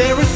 There is